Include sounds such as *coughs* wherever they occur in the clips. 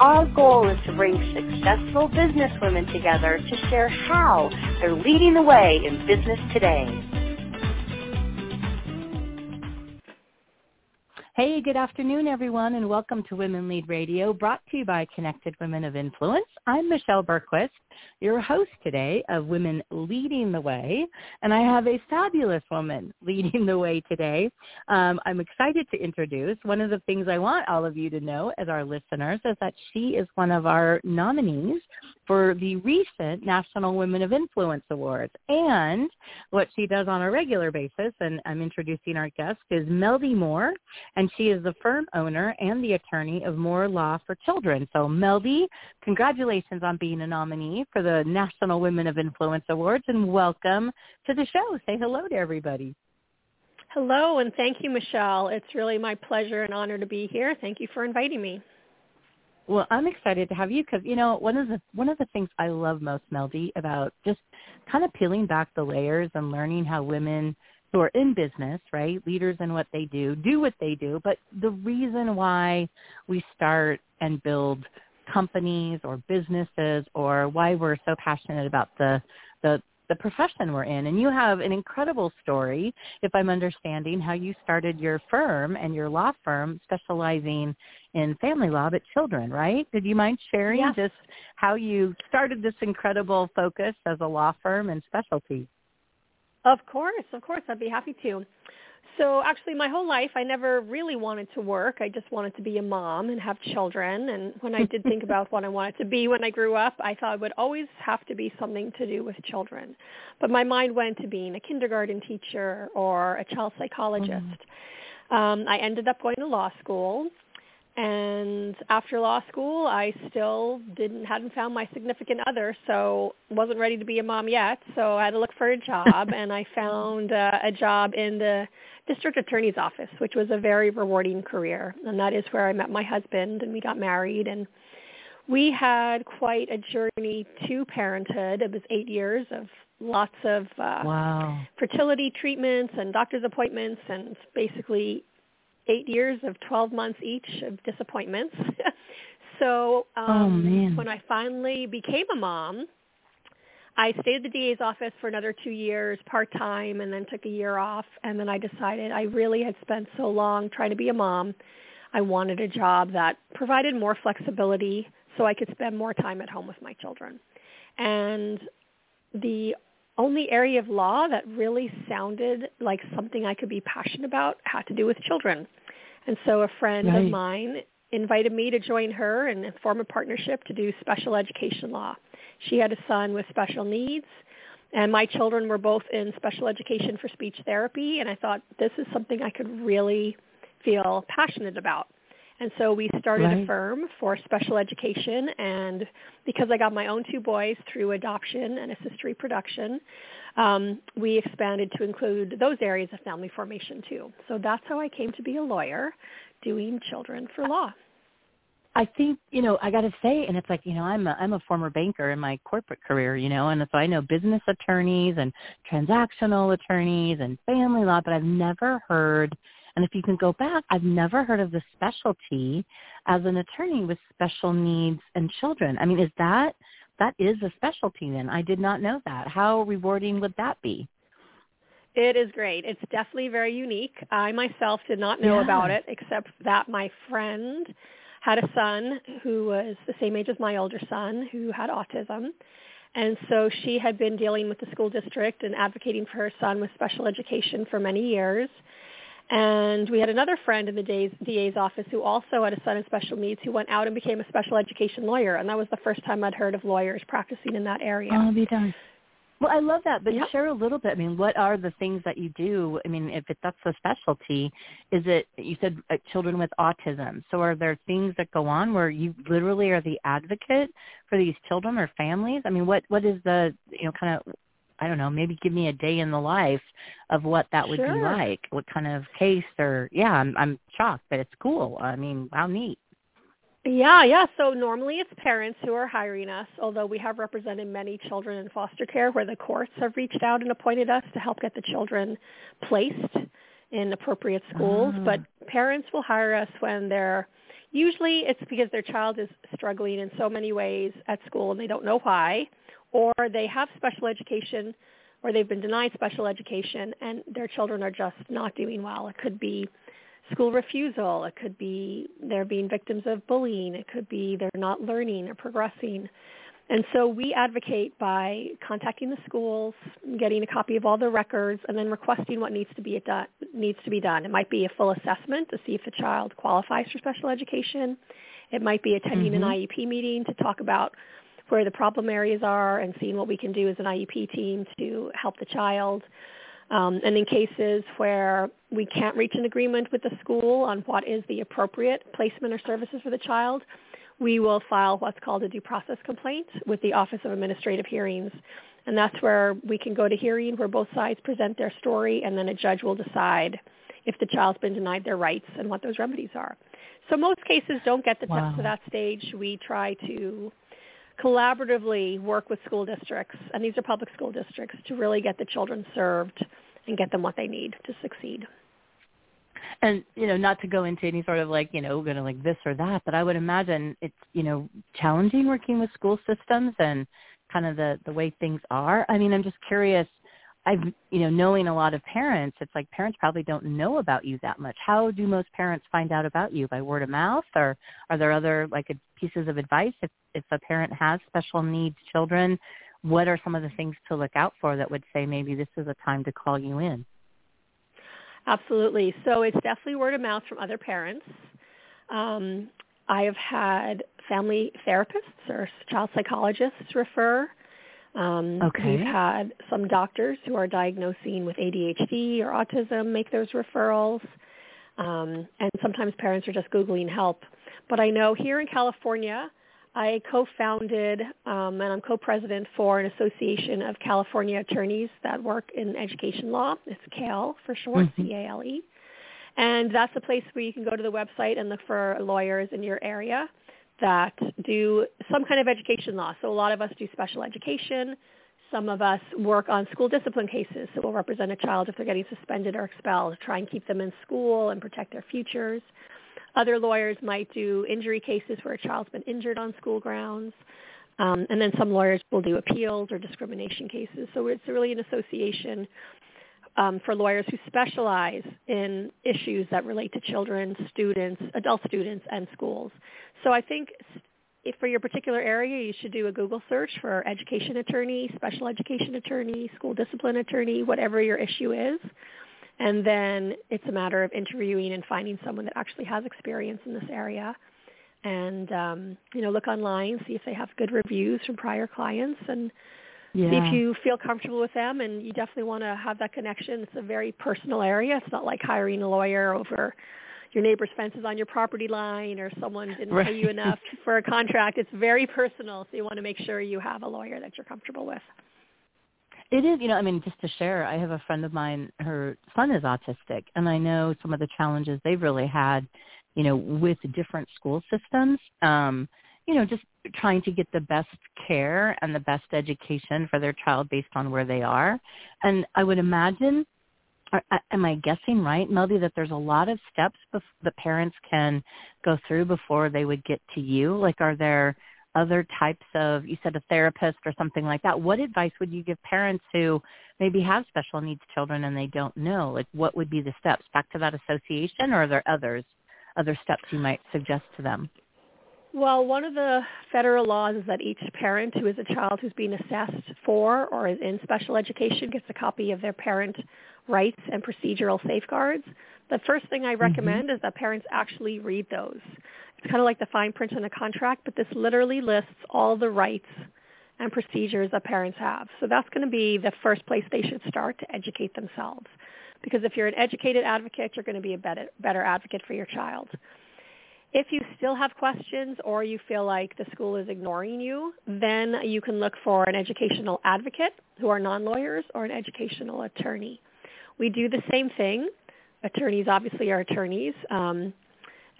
Our goal is to bring successful businesswomen together to share how they're leading the way in business today. Hey, good afternoon, everyone, and welcome to Women Lead Radio, brought to you by Connected Women of Influence. I'm Michelle Bergquist, your host today of Women Leading the Way, and I have a fabulous woman *laughs* leading the way today. Um, I'm excited to introduce. One of the things I want all of you to know as our listeners is that she is one of our nominees for the recent National Women of Influence Awards. And what she does on a regular basis, and I'm introducing our guest, is Meldie Moore, and she is the firm owner and the attorney of Moore Law for Children. So Meldie, congratulations on being a nominee for the National Women of Influence Awards, and welcome to the show. Say hello to everybody. Hello, and thank you, Michelle. It's really my pleasure and honor to be here. Thank you for inviting me. Well, I'm excited to have you because you know one of the one of the things I love most, Melody, about just kind of peeling back the layers and learning how women who are in business, right, leaders in what they do, do what they do, but the reason why we start and build companies or businesses or why we're so passionate about the the the profession we're in. And you have an incredible story, if I'm understanding, how you started your firm and your law firm specializing in family law, but children, right? Did you mind sharing just how you started this incredible focus as a law firm and specialty? Of course, of course. I'd be happy to. So actually my whole life I never really wanted to work. I just wanted to be a mom and have children. And when I did think *laughs* about what I wanted to be when I grew up, I thought it would always have to be something to do with children. But my mind went to being a kindergarten teacher or a child psychologist. Mm-hmm. Um, I ended up going to law school and after law school i still didn't hadn't found my significant other so wasn't ready to be a mom yet. So i had to look for a job *laughs* and i found uh, a job in the district attorney's office which was a very rewarding career. And that is where i met my husband and we got married. And we had quite a journey to parenthood. It was eight years of lots of uh, wow. fertility treatments and doctor's appointments and basically eight years of 12 months each of disappointments. *laughs* so um, oh, when I finally became a mom, I stayed at the DA's office for another two years part-time and then took a year off. And then I decided I really had spent so long trying to be a mom. I wanted a job that provided more flexibility so I could spend more time at home with my children. And the only area of law that really sounded like something I could be passionate about had to do with children. And so a friend right. of mine invited me to join her and form a partnership to do special education law. She had a son with special needs, and my children were both in special education for speech therapy, and I thought this is something I could really feel passionate about. And so we started right. a firm for special education. And because I got my own two boys through adoption and assist reproduction, um, we expanded to include those areas of family formation too. So that's how I came to be a lawyer doing children for law. I think you know I got to say, and it's like you know I'm a I'm a former banker in my corporate career, you know, and so I know business attorneys and transactional attorneys and family law, but I've never heard and if you can go back, I've never heard of the specialty as an attorney with special needs and children. I mean, is that that is a specialty then? I did not know that. How rewarding would that be? It is great. It's definitely very unique. I myself did not know yeah. about it except that my friend had a son who was the same age as my older son who had autism. And so she had been dealing with the school district and advocating for her son with special education for many years. And we had another friend in the DA's, DA's office who also had a son in special needs who went out and became a special education lawyer. And that was the first time I'd heard of lawyers practicing in that area. Oh, be done. Well, I love that, but Yep. share a little bit. I mean, what are the things that you do? I mean, if it, that's a specialty, is it you said uh, children with autism? So are there things that go on where you literally are the advocate for these children or families? I mean, what what is the you know kind of I don't know, maybe give me a day in the life of what that would be like. What kind of case or yeah, I'm I'm shocked, but it's cool. I mean, how neat. Yeah, yeah. So normally it's parents who are hiring us, although we have represented many children in foster care where the courts have reached out and appointed us to help get the children placed in appropriate schools. Ah. But parents will hire us when they're usually it's because their child is struggling in so many ways at school and they don't know why, or they have special education or they've been denied special education and their children are just not doing well. It could be school refusal. It could be they're being victims of bullying. It could be they're not learning or progressing. And so we advocate by contacting the schools, getting a copy of all the records, and then requesting what needs to be done. Needs to be done. It might be a full assessment to see if the child qualifies for special education. It might be attending an Mhm. IEP meeting to talk about where the problem areas are and seeing what we can do as an IEP team to help the child. Um, and in cases where we can't reach an agreement with the school on what is the appropriate placement or services for the child, we will file what's called a due process complaint with the Office of Administrative Hearings. And that's where we can go to hearing where both sides present their story and then a judge will decide if the child's been denied their rights and what those remedies are. So most cases don't get the Wow. to that stage. We try to collaboratively work with school districts, and these are public school districts, to really get the children served and get them what they need to succeed. and you know not to go into any sort of like you know going to like this or that but i would imagine it's you know challenging working with school systems and kind of the the way things are i mean i'm just curious i've you know knowing a lot of parents it's like parents probably don't know about you that much how do most parents find out about you by word of mouth or are there other like pieces of advice if if a parent has special needs children what are some of the things to look out for that would say maybe this is a time to call you in Absolutely. So it's definitely word of mouth from other parents. Um, I have had family therapists or child psychologists refer. Um, Okay. We've had some doctors who are diagnosing with ADHD or autism make those referrals. Um, and sometimes parents are just Googling help. But I know here in California, I co-founded um, and I'm co-president for an association of California attorneys that work in education law. It's CALE for short, Mhm. C-A-L-E. And that's a place where you can go to the website and look for lawyers in your area that do some kind of education law. So a lot of us do special education. Some of us work on school discipline cases. So we'll represent a child if they're getting suspended or expelled, try and keep them in school and protect their futures. Other lawyers might do injury cases where a child's been injured on school grounds. Um, and then some lawyers will do appeals or discrimination cases. So it's really an association um, for lawyers who specialize in issues that relate to children, students, adult students, and schools. So I think if for your particular area, you should do a Google search for education attorney, special education attorney, school discipline attorney, whatever your issue is. And then it's a matter of interviewing and finding someone that actually has experience in this area. And, um, you know, look online, see if they have good reviews from prior clients and yeah see if you feel comfortable with them and you definitely want to have that connection. It's a very personal area. It's not like hiring a lawyer over your neighbor's fences on your property line or someone didn't pay you *laughs* enough for a contract. It's very personal, so you want to make sure you have a lawyer that you're comfortable with. It is, you know, I mean, just to share, I have a friend of mine, her son is autistic, and I know some of the challenges they've really had, you know, with different school systems, um, you know, just trying to get the best care and the best education for their child based on where they are. And I would imagine, are- uh, am I guessing right, Melody, that there's a lot of steps bef- the parents can go through before they would get to you? Like, are there other types of you said a therapist or something like that what advice would you give parents who maybe have special needs children and they don't know like what would be the steps back to that association or are there others other steps you might suggest to them Well, one of the federal laws is that each parent who is a child who's being assessed for or is in special education gets a copy of their parent rights and procedural safeguards. The first thing I mm-hmm. recommend is that parents actually read those. It's kind of like the fine print in a contract, but this literally lists all the rights and procedures that parents have. So that's going to be the first place they should start to educate themselves. Because if you're an educated advocate, you're going to be a better, better advocate for your child. If you still have questions or you feel like the school is ignoring you, then you can look for an educational advocate who are non-lawyers or an educational attorney. We do the same thing. Attorneys obviously are attorneys. Um,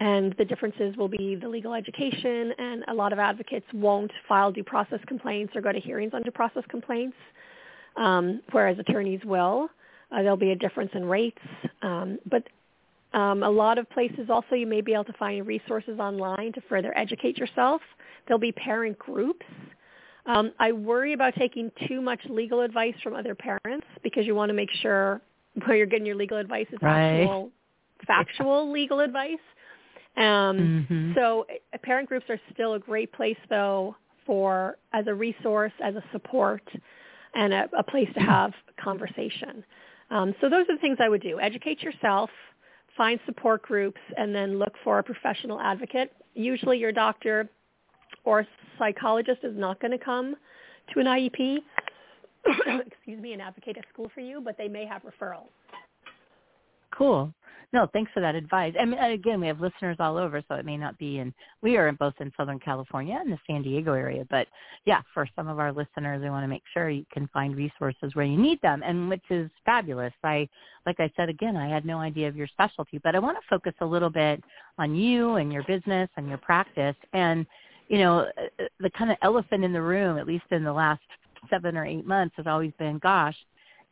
and the differences will be the legal education and a lot of advocates won't file due process complaints or go to hearings on due process complaints, um, whereas attorneys will. Uh, there'll be a difference in rates. Um, but um, a lot of places also you may be able to find resources online to further educate yourself. There'll be parent groups. Um, I worry about taking too much legal advice from other parents because you want to make sure *laughs* where you're getting your legal advice is right. actual, factual legal advice. Um, mm-hmm. So uh, parent groups are still a great place, though, for as a resource, as a support, and a, a place to have conversation. Um, so those are the things I would do. Educate yourself find support groups, and then look for a professional advocate. Usually your doctor or psychologist is not going to come to an IEP, *coughs* excuse me, and advocate at school for you, but they may have referrals. Cool. No, thanks for that advice. I mean, uh, again, we have listeners all over, so it may not be in. We are in both in Southern California and the San Diego area, but yeah, for some of our listeners, I want to make sure you can find resources where you need them, and which is fabulous. I, like I said again, I had no idea of your specialty, but I want to focus a little bit on you and your business and your practice, and you know, uh, uh, the kind of elephant in the room, at least in the last seven or eight months, has always been, gosh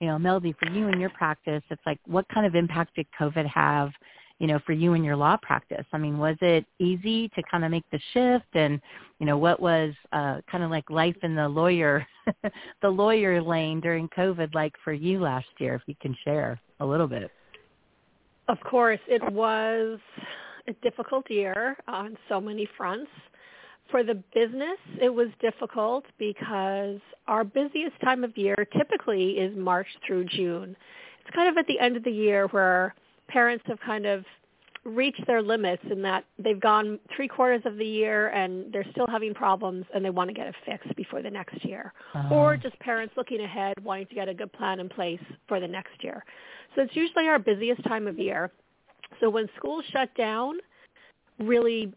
you know, Melody, for you and your practice, it's like what kind of impact did COVID have, you know, for you and your law practice? I mean, was it easy to kind of make the shift and, you know, what was uh, kind of like life in the lawyer, *laughs* the lawyer lane during COVID like for you last year, if you can share a little bit? Of course, it was a difficult year on so many fronts. For the business, it was difficult because our busiest time of year typically is March through June. It's kind of at the end of the year where parents have kind of reached their limits in that they've gone three quarters of the year and they're still having problems and they want to get it fixed before the next year. Uh-huh. Or just parents looking ahead wanting to get a good plan in place for the next year. So it's usually our busiest time of year. So when schools shut down, really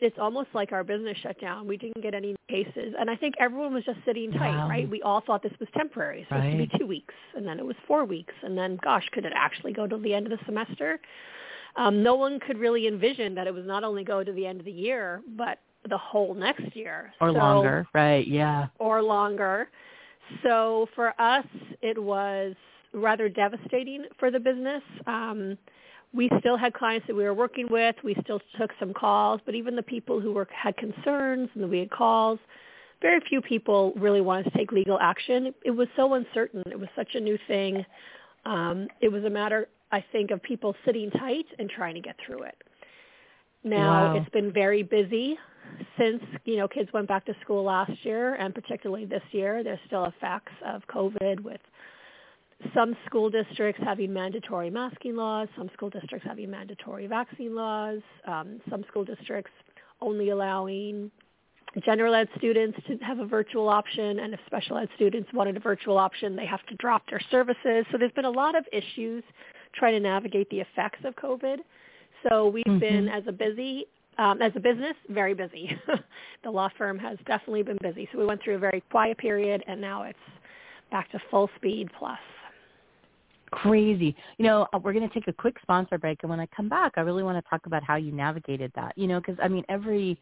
it's almost like our business shut down. We didn't get any cases, and I think everyone was just sitting tight, wow. right? We all thought this was temporary, supposed right. to be two weeks, and then it was four weeks, and then gosh, could it actually go to the end of the semester? Um, no one could really envision that it was not only go to the end of the year, but the whole next year or so, longer, right? Yeah, or longer. So for us, it was rather devastating for the business. Um, we still had clients that we were working with. We still took some calls, but even the people who were had concerns and we had calls, very few people really wanted to take legal action. It was so uncertain. It was such a new thing. Um, it was a matter, I think, of people sitting tight and trying to get through it. Now wow. it's been very busy since you know kids went back to school last year, and particularly this year. There's still effects of COVID with some school districts having mandatory masking laws, some school districts having mandatory vaccine laws, um, some school districts only allowing general ed students to have a virtual option, and if special ed students wanted a virtual option, they have to drop their services. So there's been a lot of issues trying to navigate the effects of COVID. So we've mm-hmm. been, as a busy, um, as a business, very busy. *laughs* the law firm has definitely been busy. So we went through a very quiet period, and now it's back to full speed plus crazy. You know, uh, we're going to take a quick sponsor break, and when I come back, I really want to talk about how you navigated that. You know, because I mean, every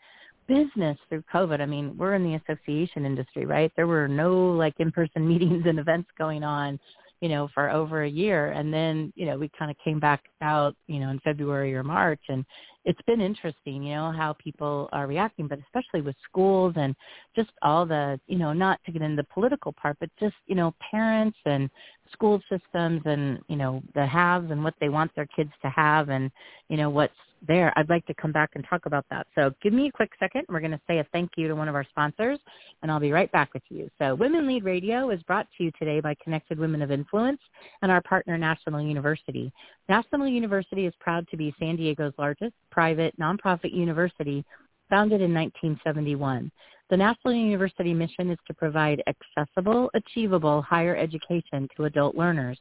business through COVID. I mean, we're in the association industry, right? There were no like in-person *laughs* meetings and events going on, you know, for over a year, and then you know we kind of came back out, you know, in February or March, and it's been interesting, you know, how people are reacting, but especially with schools and just all the, you know, not to get into the political part, but just, you know, parents and school systems and, you know, the haves and what they want their kids to have and, you know, what's there. I'd like to come back and talk about that. So give me a quick second. We're going to say a thank you to one of our sponsors, and I'll be right back with you. So Women Lead Radio is brought to you today by Connected Women of Influence and our partner, National University. National University is proud to be San Diego's largest private nonprofit university founded in 1971. The National University mission is to provide accessible, achievable higher education to adult learners.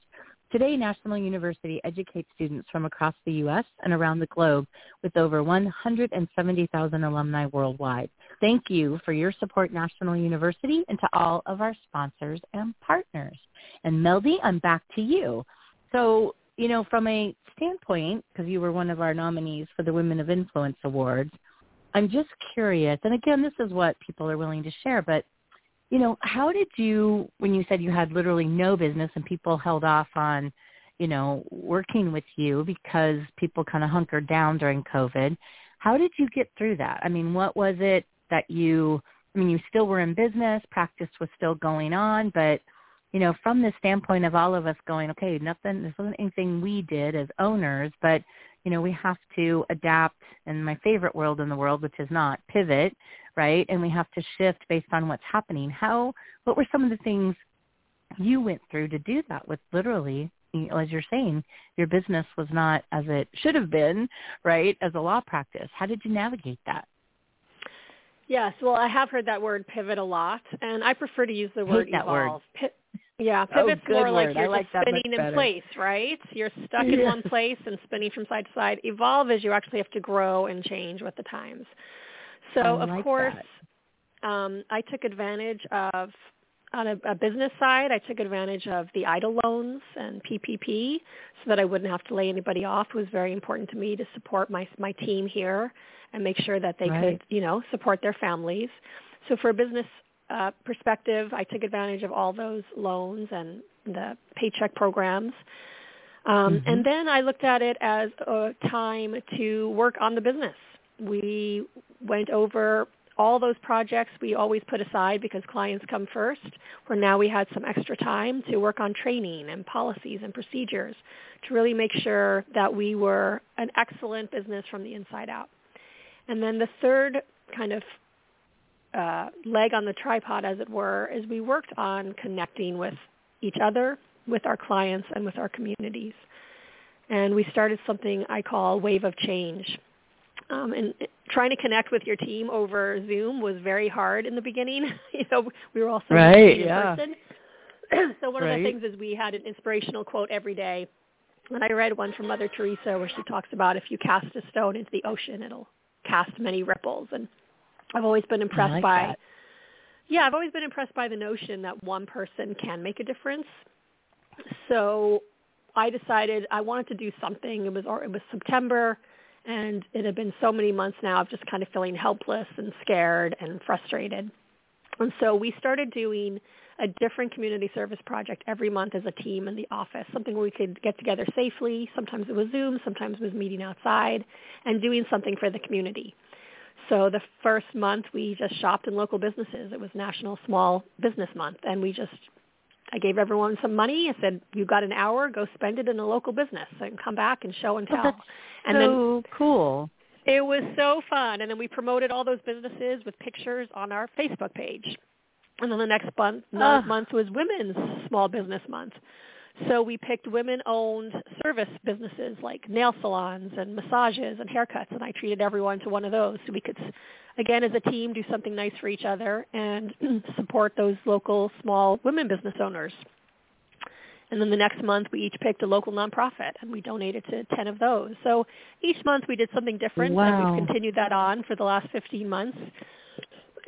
Today, National University educates students from across the U.S. and around the globe with over 170,000 alumni worldwide. Thank you for your support, National University, and to all of our sponsors and partners. And Melody, I'm back to you. So, you know, from a standpoint, because you were one of our nominees for the Women of Influence Awards, I'm just curious, and again, this is what people are willing to share, but you know, how did you, when you said you had literally no business and people held off on, you know, working with you because people kind of hunkered down during COVID, how did you get through that? I mean, what was it that you, I mean, you still were in business, practice was still going on, but, you know, from the standpoint of all of us going, okay, nothing, this wasn't anything we did as owners, but, you know, we have to adapt in my favorite world in the world, which is not pivot, right? And we have to shift based on what's happening. How, what were some of the things you went through to do that with literally, as you're saying, your business was not as it should have been, right, as a law practice. How did you navigate that? Yes, well, I have heard that word pivot a lot, and I prefer to use the word evolve. Word. Yeah, pivot's oh, more word. like you're like just spinning in place, right? You're stuck in one place and spinning from side to side. Evolve is you actually have to grow and change with the times. So like of course, um, I took advantage of on a, a business side. I took advantage of the EIDL loans and PPP so that I wouldn't have to lay anybody off. It was very important to me to support my my team here and make sure that they right. could, you know, support their families. So for a business uh, perspective, I took advantage of all those loans and the paycheck programs. Um, mm-hmm. And then I looked at it as a time to work on the business. We went over all those projects we always put aside because clients come first, where now we had some extra time to work on training and policies and procedures to really make sure that we were an excellent business from the inside out. And then the third kind of uh, leg on the tripod, as it were, is we worked on connecting with each other, with our clients, and with our communities. And we started something I call Wave of Change. Um, and trying to connect with your team over Zoom was very hard in the beginning. *laughs* you know, we were all so right, in yeah. person. *clears throat* so one right. of the things is we had an inspirational quote every day. And I read one from Mother Teresa where she talks about if you cast a stone into the ocean, it'll cast many ripples. And I've always been impressed like by, that. yeah, I've always been impressed by the notion that one person can make a difference. So I decided I wanted to do something. It was it was September, and it had been so many months now of just kind of feeling helpless and scared and frustrated. And so we started doing a different community service project every month as a team in the office, something where we could get together safely. Sometimes it was Zoom, sometimes it was meeting outside, and doing something for the community. So the first month we just shopped in local businesses. It was National Small Business Month, and we just I gave everyone some money. I said, "You got an hour, go spend it in a local business, and come back and show and tell." Oh, that's and so then cool. it was so fun. And then we promoted all those businesses with pictures on our Facebook page. And then the next month, Ah. month was Women's Small Business Month. So we picked women-owned service businesses like nail salons and massages and haircuts, and I treated everyone to one of those so we could, again, as a team, do something nice for each other and *clears throat* support those local small women business owners. And then the next month, we each picked a local nonprofit, and we donated to 10 of those. So each month we did something different, and we've continued that on for the last 15 months.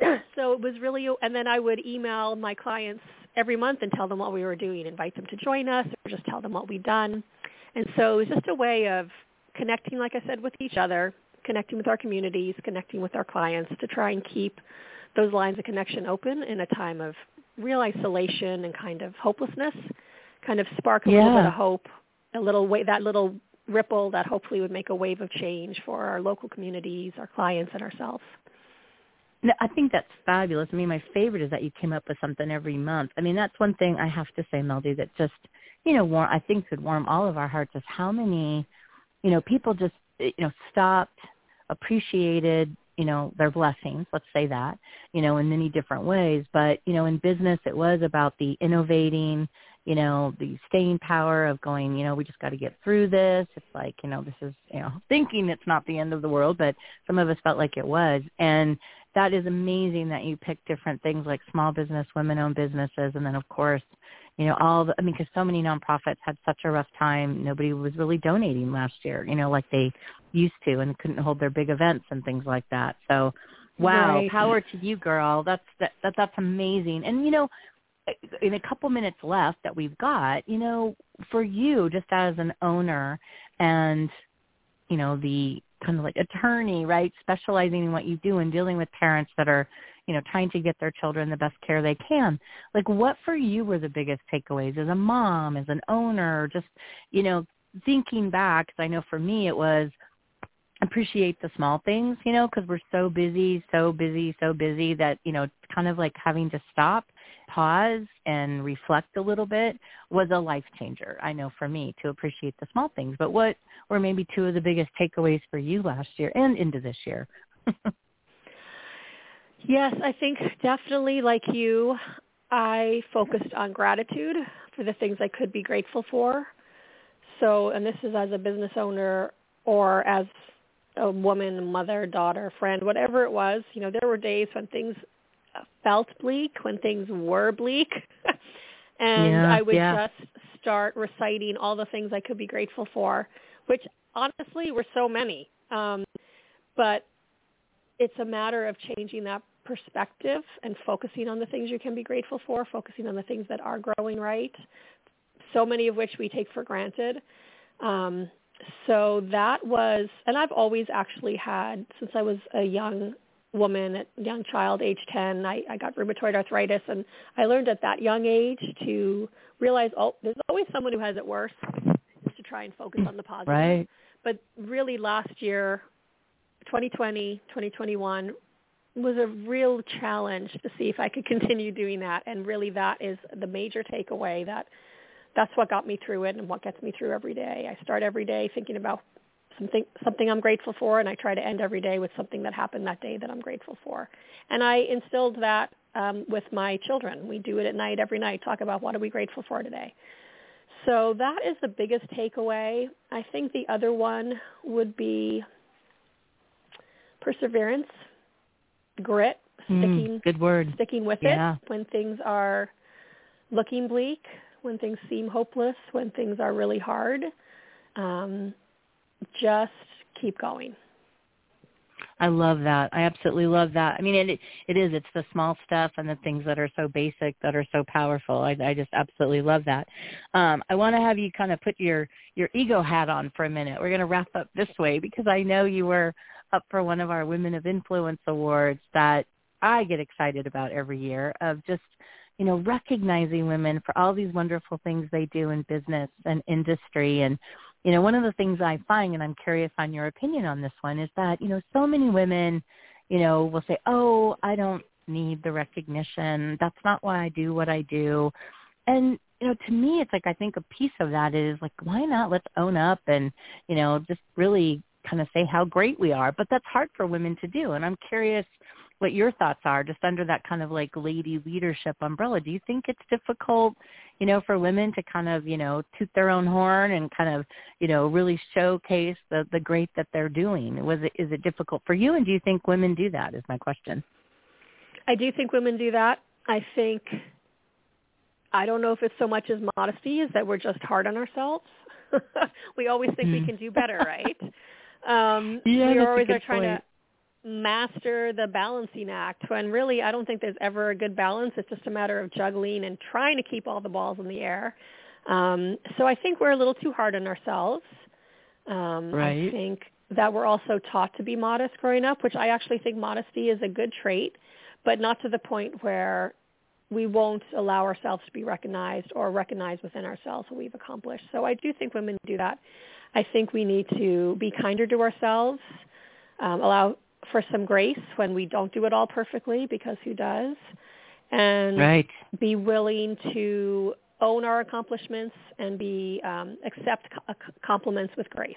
*clears throat* so it was really, and then I would email my clients every month and tell them what we were doing, invite them to join us, or just tell them what we'd done. And so it was just a way of connecting, like I said, with each other, connecting with our communities, connecting with our clients to try and keep those lines of connection open in a time of real isolation and kind of hopelessness, kind of spark a little bit of hope, a little way, that little ripple that hopefully would make a wave of change for our local communities, our clients, and ourselves. No, I think that's fabulous. I mean, my favorite is that you came up with something every month. I mean, that's one thing I have to say, Melody, that just, you know, warm, I think could warm all of our hearts is how many, you know, people just, you know, stopped, appreciated, you know, their blessings, let's say that, you know, in many different ways. But, you know, in business, it was about the innovating, you know, the staying power of going, you know, we just got to get through this. It's like, you know, this is, you know, thinking it's not the end of the world, but some of us felt like it was. And, that is amazing that you pick different things like small business, women-owned businesses, and then of course, you know, all the, I mean, because so many nonprofits had such a rough time. Nobody was really donating last year, you know, like they used to and couldn't hold their big events and things like that. So, wow, Right. power to you, girl. That's, that, that, that's amazing. And, you know, in a couple minutes left that we've got, you know, for you just as an owner and, you know, the kind of like attorney, right, specializing in what you do and dealing with parents that are, you know, trying to get their children the best care they can. Like what for you were the biggest takeaways as a mom, as an owner, just, you know, thinking back, 'cause I know for me it was appreciate the small things, you know, because we're so busy, so busy, so busy that, you know, kind of like having to stop, pause, and reflect a little bit was a life changer, I know for me, to appreciate the small things. But what were maybe two of the biggest takeaways for you last year and into this year? *laughs* Yes, I think definitely like you, I focused on gratitude for the things I could be grateful for. So, and this is as a business owner or as a woman, mother, daughter, friend, whatever it was. You know, there were days when things felt bleak, when things were bleak. *laughs* and Yeah, I would yeah. just start reciting all the things I could be grateful for, which honestly were so many. Um, but it's a matter of changing that perspective and focusing on the things you can be grateful for, focusing on the things that are growing right, so many of which we take for granted. Um, so that was, and I've always actually had, since I was a young woman, a young child, age 10, I, I got rheumatoid arthritis, and I learned at that young age to realize, oh, there's always someone who has it worse, is to try and focus on the positive right. but really last year 2020 2021 was a real challenge to see if I could continue doing that and really that is the major takeaway that that's what got me through it and what gets me through every day. I start every day thinking about something something I'm grateful for and I try to end every day with something that happened that day that I'm grateful for. And I instilled that um, with my children. We do it at night every night, talk about what are we grateful for today. So that is the biggest takeaway. I think the other one would be perseverance, grit, sticking Mm, good word. sticking with Yeah. it when things are looking bleak, when things seem hopeless, when things are really hard. Um, just keep going. I love that. I absolutely love that. I mean, it it is. It's the small stuff and the things that are so basic that are so powerful. I, I just absolutely love that. Um, I want to have you kind of put your your ego hat on for a minute. We're going to wrap up this way because I know you were up for one of our Women of Influence awards that I get excited about every year of just you know recognizing women for all these wonderful things they do in business and industry and you know, one of the things I find, and I'm curious on your opinion on this one, is that, you know, so many women, you know, will say, oh, I don't need the recognition. That's not why I do what I do. And, you know, to me, it's like I think a piece of that is like, why not? Let's own up and, you know, just really kind of say how great we are. But that's hard for women to do. And I'm curious what your thoughts are just under that kind of like lady leadership umbrella. Do you think it's difficult, you know, for women to kind of, you know, toot their own horn and kind of, you know, really showcase the the great that they're doing? Was it is it difficult for you and do you think women do that is my question. I do think women do that. I think I don't know if it's so much as modesty as that we're just hard on ourselves. *laughs* we always think we Mm. can do better, right? *laughs* Um, Yeah, we always are trying point. to master the balancing act when really I don't think there's ever a good balance. It's just a matter of juggling and trying to keep all the balls in the air. Um, so I think we're a little too hard on ourselves. Um, Right. I think that we're also taught to be modest growing up, which I actually think modesty is a good trait, but not to the point where we won't allow ourselves to be recognized or recognize within ourselves what we've accomplished. So I do think women do that. I think we need to be kinder to ourselves, um, allow for some grace when we don't do it all perfectly, because who does? And Right. be willing to own our accomplishments and be um, accept co- compliments with grace.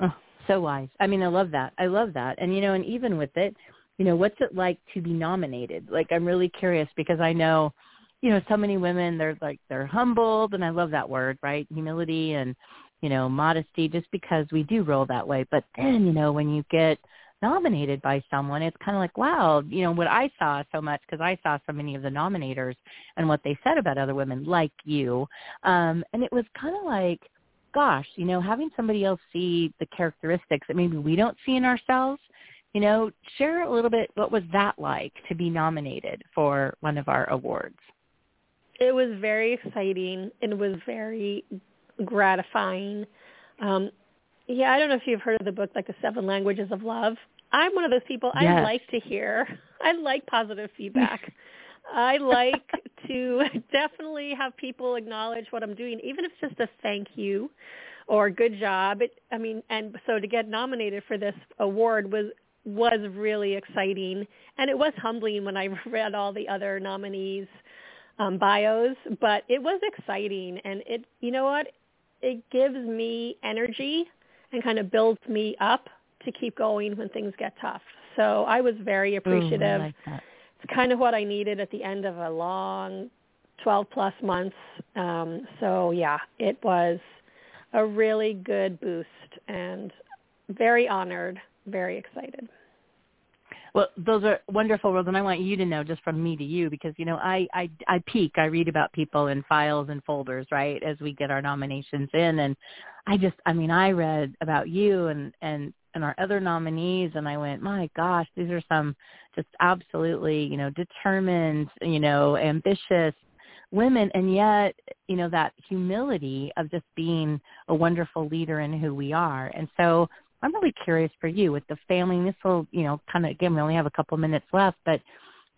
Oh, so wise. I mean, I love that. I love that. And you know, and even with it, you know, what's it like to be nominated? Like I'm really curious because I know, you know, so many women they're like they're humbled and I love that word, right? Humility and, you know, modesty just because we do roll that way. But then, you know, when you get nominated by someone, it's kind of like, wow, you know, what I saw so much because I saw so many of the nominators and what they said about other women like you. Um, and it was kind of like, gosh, you know, having somebody else see the characteristics that maybe we don't see in ourselves, you know, share a little bit what was that like to be nominated for one of our awards? It was very exciting. It was very gratifying. Um, yeah, I don't know if you've heard of the book, like the Seven Languages of Love. I'm one of those people. Yes. I like to hear. *laughs* I like positive feedback. *laughs* I like to *laughs* definitely have people acknowledge what I'm doing, even if it's just a thank you or good job. It, I mean, and so to get nominated for this award was was really exciting, and it was humbling when I read all the other nominees' um, bios. But it was exciting, and it, you know what, it gives me energy and kind of builds me up to keep going when things get tough. So I was very appreciative. Ooh, like it's kind of what I needed at the end of a long 12 plus months. Um, so yeah, it was a really good boost and very honored, very excited. Well, those are wonderful words, and I want you to know just from me to you because you know I I I peek, I read about people in files and folders, right, as we get our nominations in, and I just, I mean, I read about you and and and our other nominees and I went, my gosh, these are some just absolutely, you know, determined, you know, ambitious women and yet, you know, that humility of just being a wonderful leader in who we are. And so I'm really curious for you with the family. This will, you know, kind of again, we only have a couple minutes left, but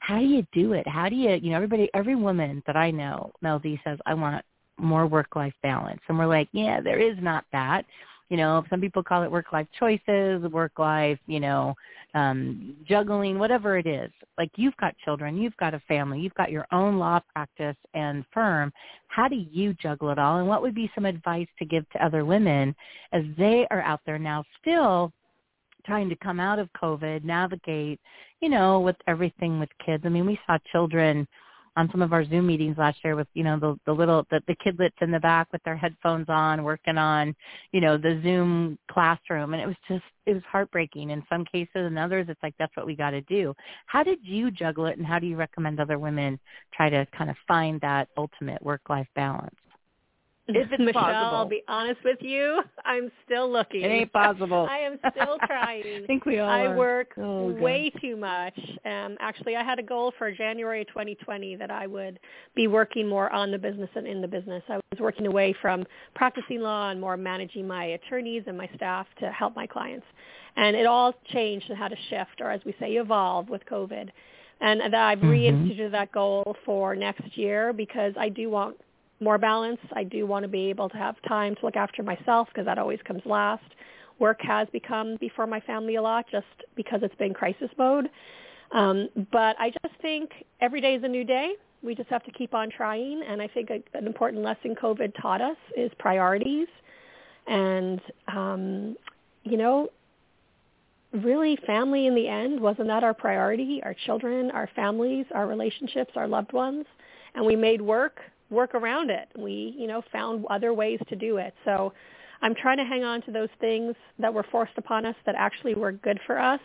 how do you do it? How do you, you know, everybody, every woman that I know, Mel Melody says, I want more work-life balance. And we're like, yeah, there is not that you know some people call it work life choices work life you know um juggling whatever it is. Like you've got children you've got a family you've got your own law practice and firm. How do you juggle it all? And what would be some advice to give to other women as they are out there now still trying to come out of covid navigate you know with everything with kids? I mean we saw children on some of our Zoom meetings last year with, you know, the, the little, the, the kidlets in the back with their headphones on working on, you know, the Zoom classroom. And it was just, it was heartbreaking in some cases and others it's like, that's what we got to do. How did you juggle it and how do you recommend other women try to kind of find that ultimate work-life balance? If it's *laughs* Michelle, possible. I'll be honest with you. I'm still looking. It ain't possible. *laughs* I am still *laughs* trying. I think we all I are. work oh, way too much. Um, actually, I had a goal for January 2020 that I would be working more on the business and in the business. I was working away from practicing law and more managing my attorneys and my staff to help my clients. And it all changed and had to shift, or as we say, evolve with COVID. And that I've mm-hmm. reinstituted that goal for next year because I do want more balance. I do want to be able to have time to look after myself because that always comes last. Work has become before my family a lot just because it's been crisis mode. Um, but I just think every day is a new day. We just have to keep on trying. And I think a, an important lesson COVID taught us is priorities. And, um, you know, really family in the end, wasn't that our priority? Our children, our families, our relationships, our loved ones. And we made work work around it. We, you know, found other ways to do it. So I'm trying to hang on to those things that were forced upon us that actually were good for us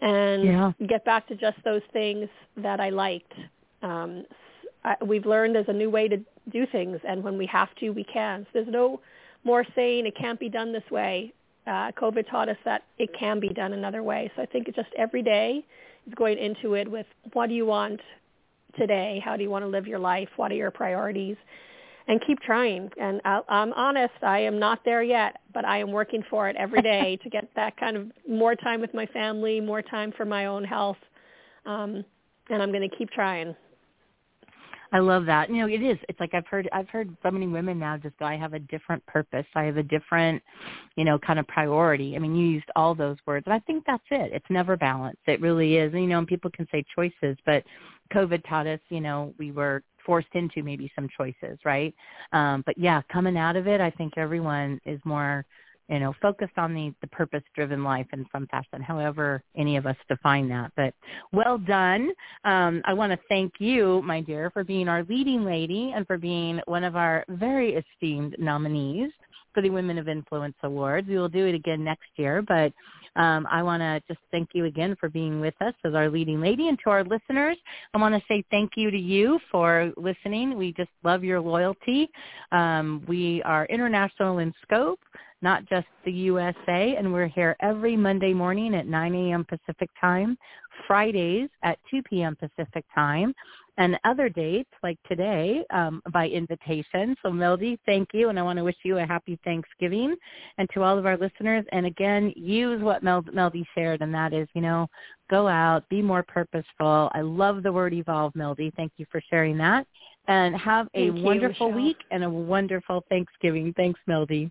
and yeah. get back to just those things that I liked. Um, I, we've learned there's a new way to do things, and when we have to, we can. So there's no more saying it can't be done this way. Uh, COVID taught us that it can be done another way. So I think just every day is going into it with what do you want today? How do you want to live your life? What are your priorities? And keep trying. And I, I'm honest, I am not there yet, but I am working for it every day *laughs* to get that kind of more time with my family, more time for my own health. Um, and I'm going to keep trying. I love that. You know, it is. It's like I've heard I've heard so many women now just go, I have a different purpose. I have a different, you know, kind of priority. I mean, you used all those words. And I think that's it. It's never balanced. It really is. And, you know, and people can say choices, but COVID taught us, you know, we were forced into maybe some choices, right? Um, but yeah, coming out of it, I think everyone is more, you know, focused on the, the purpose-driven life in some fashion, however any of us define that. But well done. Um, I want to thank you, my dear, for being our leading lady and for being one of our very esteemed nominees for the Women of Influence Awards. We will do it again next year, but um, I want to just thank you again for being with us as our leading lady. And to our listeners, I want to say thank you to you for listening. We just love your loyalty. Um, we are international in scope not just the USA. And we're here every Monday morning at 9 a.m. Pacific time, Fridays at 2 p.m. Pacific time, and other dates like today um, by invitation. So Melody, thank you, and I want to wish you a happy Thanksgiving, and to all of our listeners. And again, use what Mel- Melody shared, and that is, you know, go out, be more purposeful. I love the word evolve, Melody. Thank you for sharing that, and have a Thank wonderful Michelle. week and a wonderful Thanksgiving. Thanks, Melody.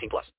18 plus.